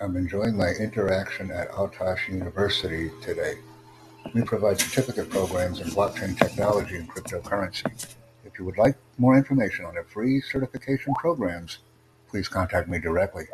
I'm enjoying my interaction at Autash University today. We provide certificate programs in blockchain technology and cryptocurrency. If you would like more information on our free certification programs, please contact me directly.